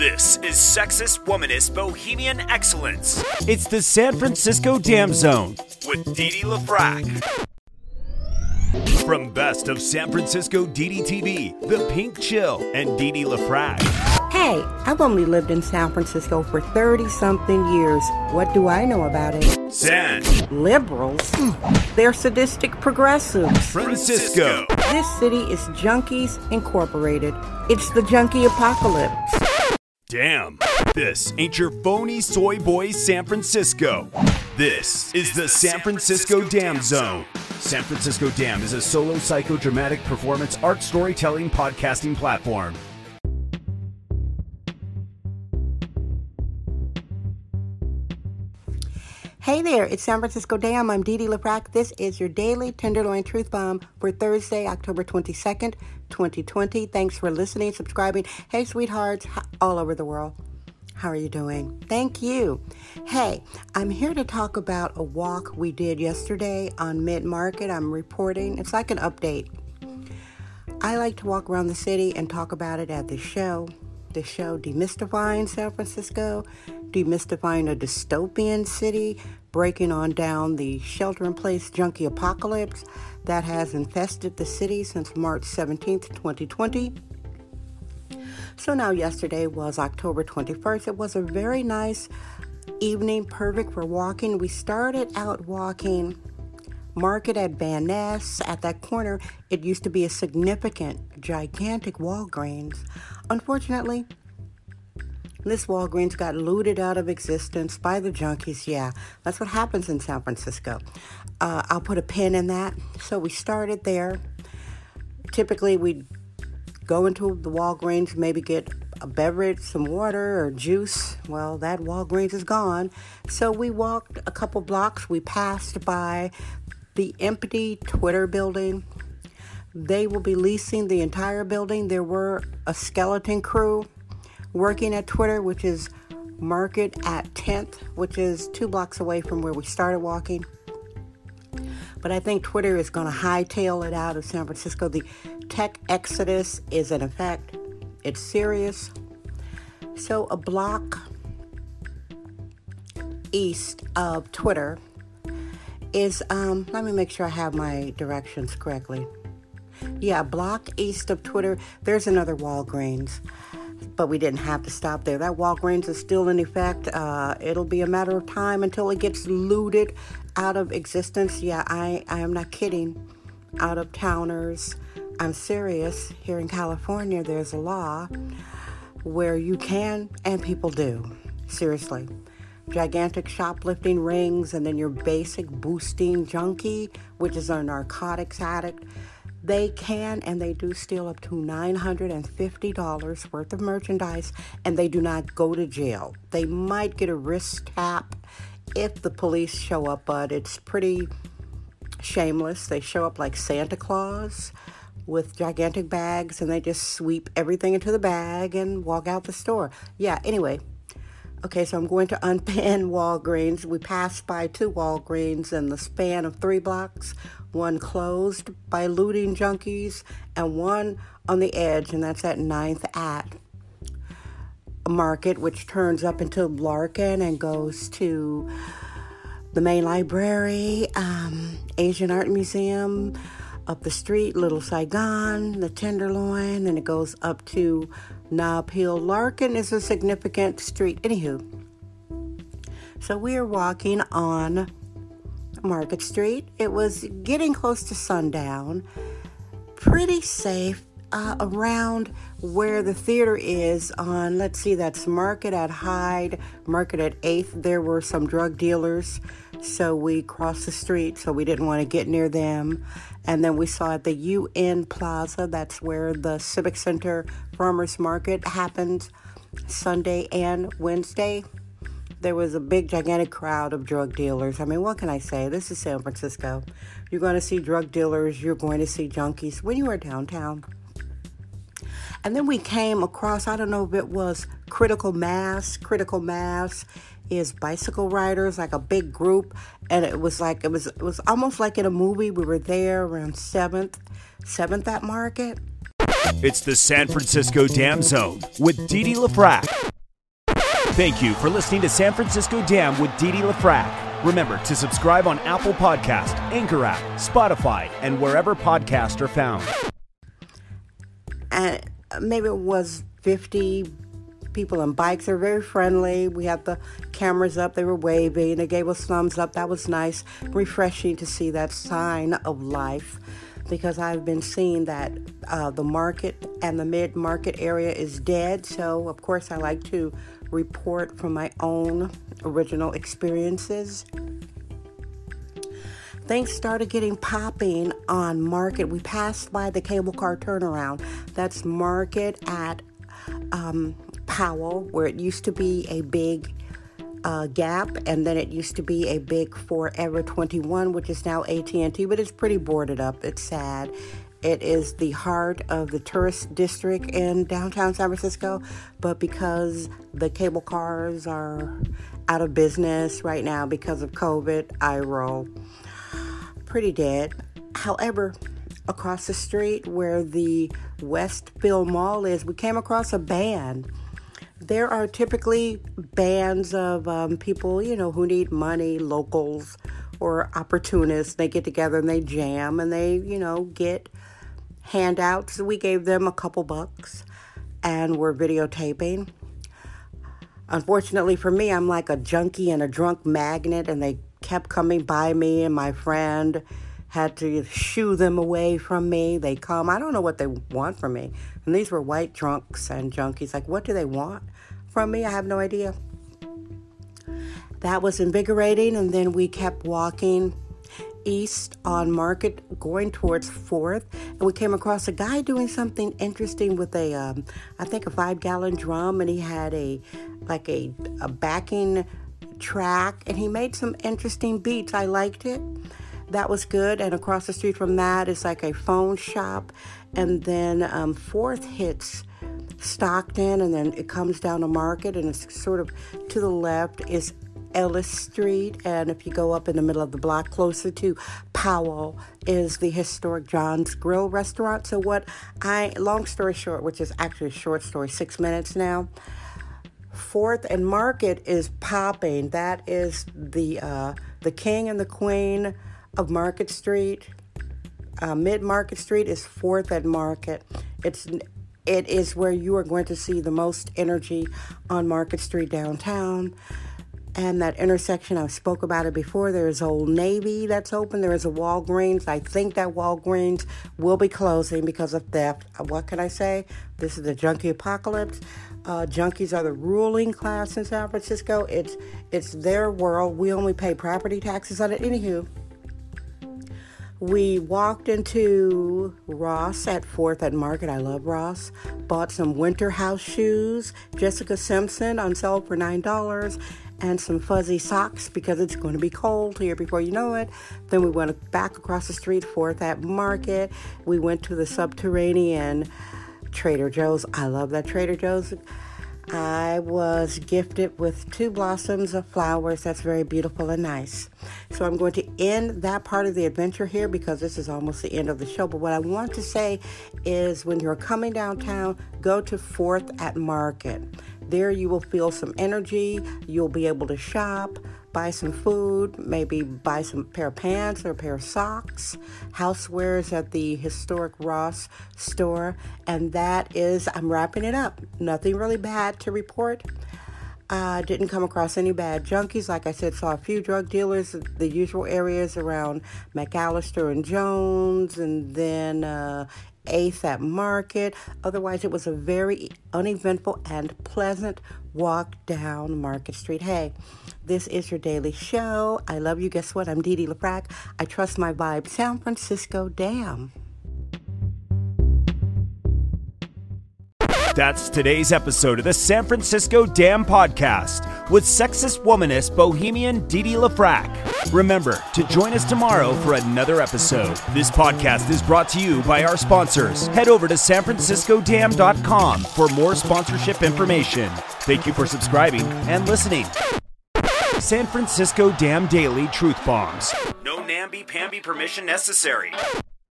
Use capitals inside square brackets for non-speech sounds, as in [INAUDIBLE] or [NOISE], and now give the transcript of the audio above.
This is sexist, womanist, bohemian excellence It's the San Francisco Dam Zone. with Dee Dee LaFrac. From Best of San Francisco DDTV, The Pink Chill, and Dee Dee LaFrac. Hey, I've only lived in San Francisco for 30 something years. What do I know about it? San Liberals? They're sadistic progressives. Francisco. This city is Junkies Incorporated. It's the junkie apocalypse. Damn, this ain't your phony soy boy San Francisco. This is the San Francisco Dam Zone. San Francisco Dam is a solo psychodramatic performance art storytelling podcasting platform. Hey there, it's San Francisco Dam. I'm Dee Dee LaFrac. This is your daily Tenderloin Truth Bomb for Thursday, October 22nd, 2020. Thanks for listening, subscribing. Hey, sweethearts, all over the world. How are you doing? Thank you. Hey, I'm here to talk about a walk we did yesterday on Mid Market. I'm reporting, it's like an update. I like to walk around the city and talk about it at the show. The show Demystifying San Francisco, demystifying a dystopian city, breaking on down the shelter in place junkie apocalypse that has infested the city since March 17th, 2020. So now, yesterday was October 21st. It was a very nice evening, perfect for walking. We started out walking Market at Van Ness. At that corner, it used to be a significant, gigantic Walgreens. Unfortunately, this Walgreens got looted out of existence by the junkies. Yeah, that's what happens in San Francisco. Uh, I'll put a pin in that. So we started there. Typically, we'd go into the Walgreens, maybe get a beverage, some water or juice. Well, that Walgreens is gone. So we walked a couple blocks. We passed by the empty Twitter building. They will be leasing the entire building. There were a skeleton crew working at Twitter, which is Market at 10th, which is two blocks away from where we started walking. But I think Twitter is going to hightail it out of San Francisco. The tech exodus is in effect, it's serious. So, a block east of Twitter is, um, let me make sure I have my directions correctly. Yeah, block east of Twitter, there's another Walgreens but we didn't have to stop there. That Walgreens is still in effect. Uh, it'll be a matter of time until it gets looted out of existence. Yeah, I, I am not kidding. Out of towners. I'm serious. Here in California, there's a law where you can and people do. Seriously. Gigantic shoplifting rings, and then your basic boosting junkie, which is a narcotics addict they can and they do steal up to $950 worth of merchandise and they do not go to jail. They might get a wrist tap if the police show up, but it's pretty shameless. They show up like Santa Claus with gigantic bags and they just sweep everything into the bag and walk out the store. Yeah, anyway. Okay, so I'm going to unpin [LAUGHS] Walgreens. We passed by two Walgreens in the span of three blocks one closed by looting junkies, and one on the edge, and that's at 9th at Market, which turns up into Larkin and goes to the main library, um, Asian Art Museum, up the street, Little Saigon, the Tenderloin, and it goes up to Hill. Larkin is a significant street. Anywho, so we are walking on Market Street. It was getting close to sundown, pretty safe uh, around where the theater is on, let's see, that's Market at Hyde, Market at 8th. There were some drug dealers, so we crossed the street, so we didn't want to get near them. And then we saw at the UN Plaza, that's where the Civic Center Farmers Market happens Sunday and Wednesday there was a big, gigantic crowd of drug dealers. I mean, what can I say? This is San Francisco. You're going to see drug dealers, you're going to see junkies when you are downtown. And then we came across, I don't know if it was Critical Mass. Critical Mass is bicycle riders, like a big group. And it was like, it was, it was almost like in a movie. We were there around 7th, 7th at Market. It's the San Francisco Dam Zone with Dee Dee LaFrac. Thank you for listening to San Francisco Dam with Dee Dee LaFrac. Remember to subscribe on Apple Podcast, Anchor app, Spotify, and wherever podcasts are found. Maybe it was 50 people on bikes. They're very friendly. We had the cameras up. They were waving. They gave us thumbs up. That was nice. Refreshing to see that sign of life because I've been seeing that uh, the market and the mid market area is dead. So, of course, I like to report from my own original experiences. Things started getting popping on Market. We passed by the cable car turnaround. That's Market at um, Powell, where it used to be a big uh, Gap, and then it used to be a big Forever 21, which is now AT&T, but it's pretty boarded up. It's sad. It is the heart of the tourist district in downtown San Francisco, but because the cable cars are out of business right now because of COVID, I roll pretty dead. However, across the street where the Westfield Mall is, we came across a band. There are typically bands of um, people, you know, who need money, locals or opportunists. They get together and they jam and they, you know, get handouts. We gave them a couple bucks and we're videotaping. Unfortunately for me, I'm like a junkie and a drunk magnet, and they kept coming by me, and my friend had to shoo them away from me. They come, I don't know what they want from me. And these were white drunks and junkies. Like, what do they want from me? I have no idea. That was invigorating, and then we kept walking east on Market going towards Fourth, and we came across a guy doing something interesting with a, um, I think a five gallon drum, and he had a like a, a backing track, and he made some interesting beats. I liked it. That was good. And across the street from that is like a phone shop, and then um, Fourth hits. Stockton, and then it comes down to Market, and it's sort of to the left is Ellis Street, and if you go up in the middle of the block closer to Powell, is the historic John's Grill restaurant. So, what I, long story short, which is actually a short story, six minutes now, Fourth and Market is popping. That is the uh, the king and the queen of Market Street. Uh, Mid Market Street is Fourth and Market. It's it is where you are going to see the most energy on Market Street downtown and that intersection I spoke about it before. There's Old Navy that's open. There is a Walgreens. I think that Walgreens will be closing because of theft. What can I say? This is the junkie apocalypse. Uh, junkies are the ruling class in San Francisco. It's it's their world. We only pay property taxes on it. Anywho, we walked into Ross at 4th at Market. I love Ross. Bought some winter house shoes. Jessica Simpson on sale for $9 and some fuzzy socks because it's going to be cold here before you know it. Then we went back across the street, Fourth at Market. We went to the subterranean Trader Joe's. I love that Trader Joe's. I was gifted with two blossoms of flowers. That's very beautiful and nice. So I'm going to end that part of the adventure here because this is almost the end of the show. But what I want to say is when you're coming downtown, go to Fourth at Market. There you will feel some energy. You'll be able to shop, buy some food, maybe buy some pair of pants or a pair of socks, housewares at the historic Ross store. And that is, I'm wrapping it up. Nothing really bad to report. I uh, didn't come across any bad junkies. Like I said, saw a few drug dealers, the usual areas around McAllister and Jones, and then uh, 8th at Market. Otherwise, it was a very uneventful and pleasant walk down Market Street. Hey, this is your daily show. I love you. Guess what? I'm Dee Dee LaFrac. I trust my vibe. San Francisco, damn. That's today's episode of the San Francisco Dam Podcast with sexist womanist bohemian Dee Dee LaFrac. Remember to join us tomorrow for another episode. This podcast is brought to you by our sponsors. Head over to sanfranciscodam.com for more sponsorship information. Thank you for subscribing and listening. San Francisco Dam Daily Truth Bombs. No namby-pamby permission necessary.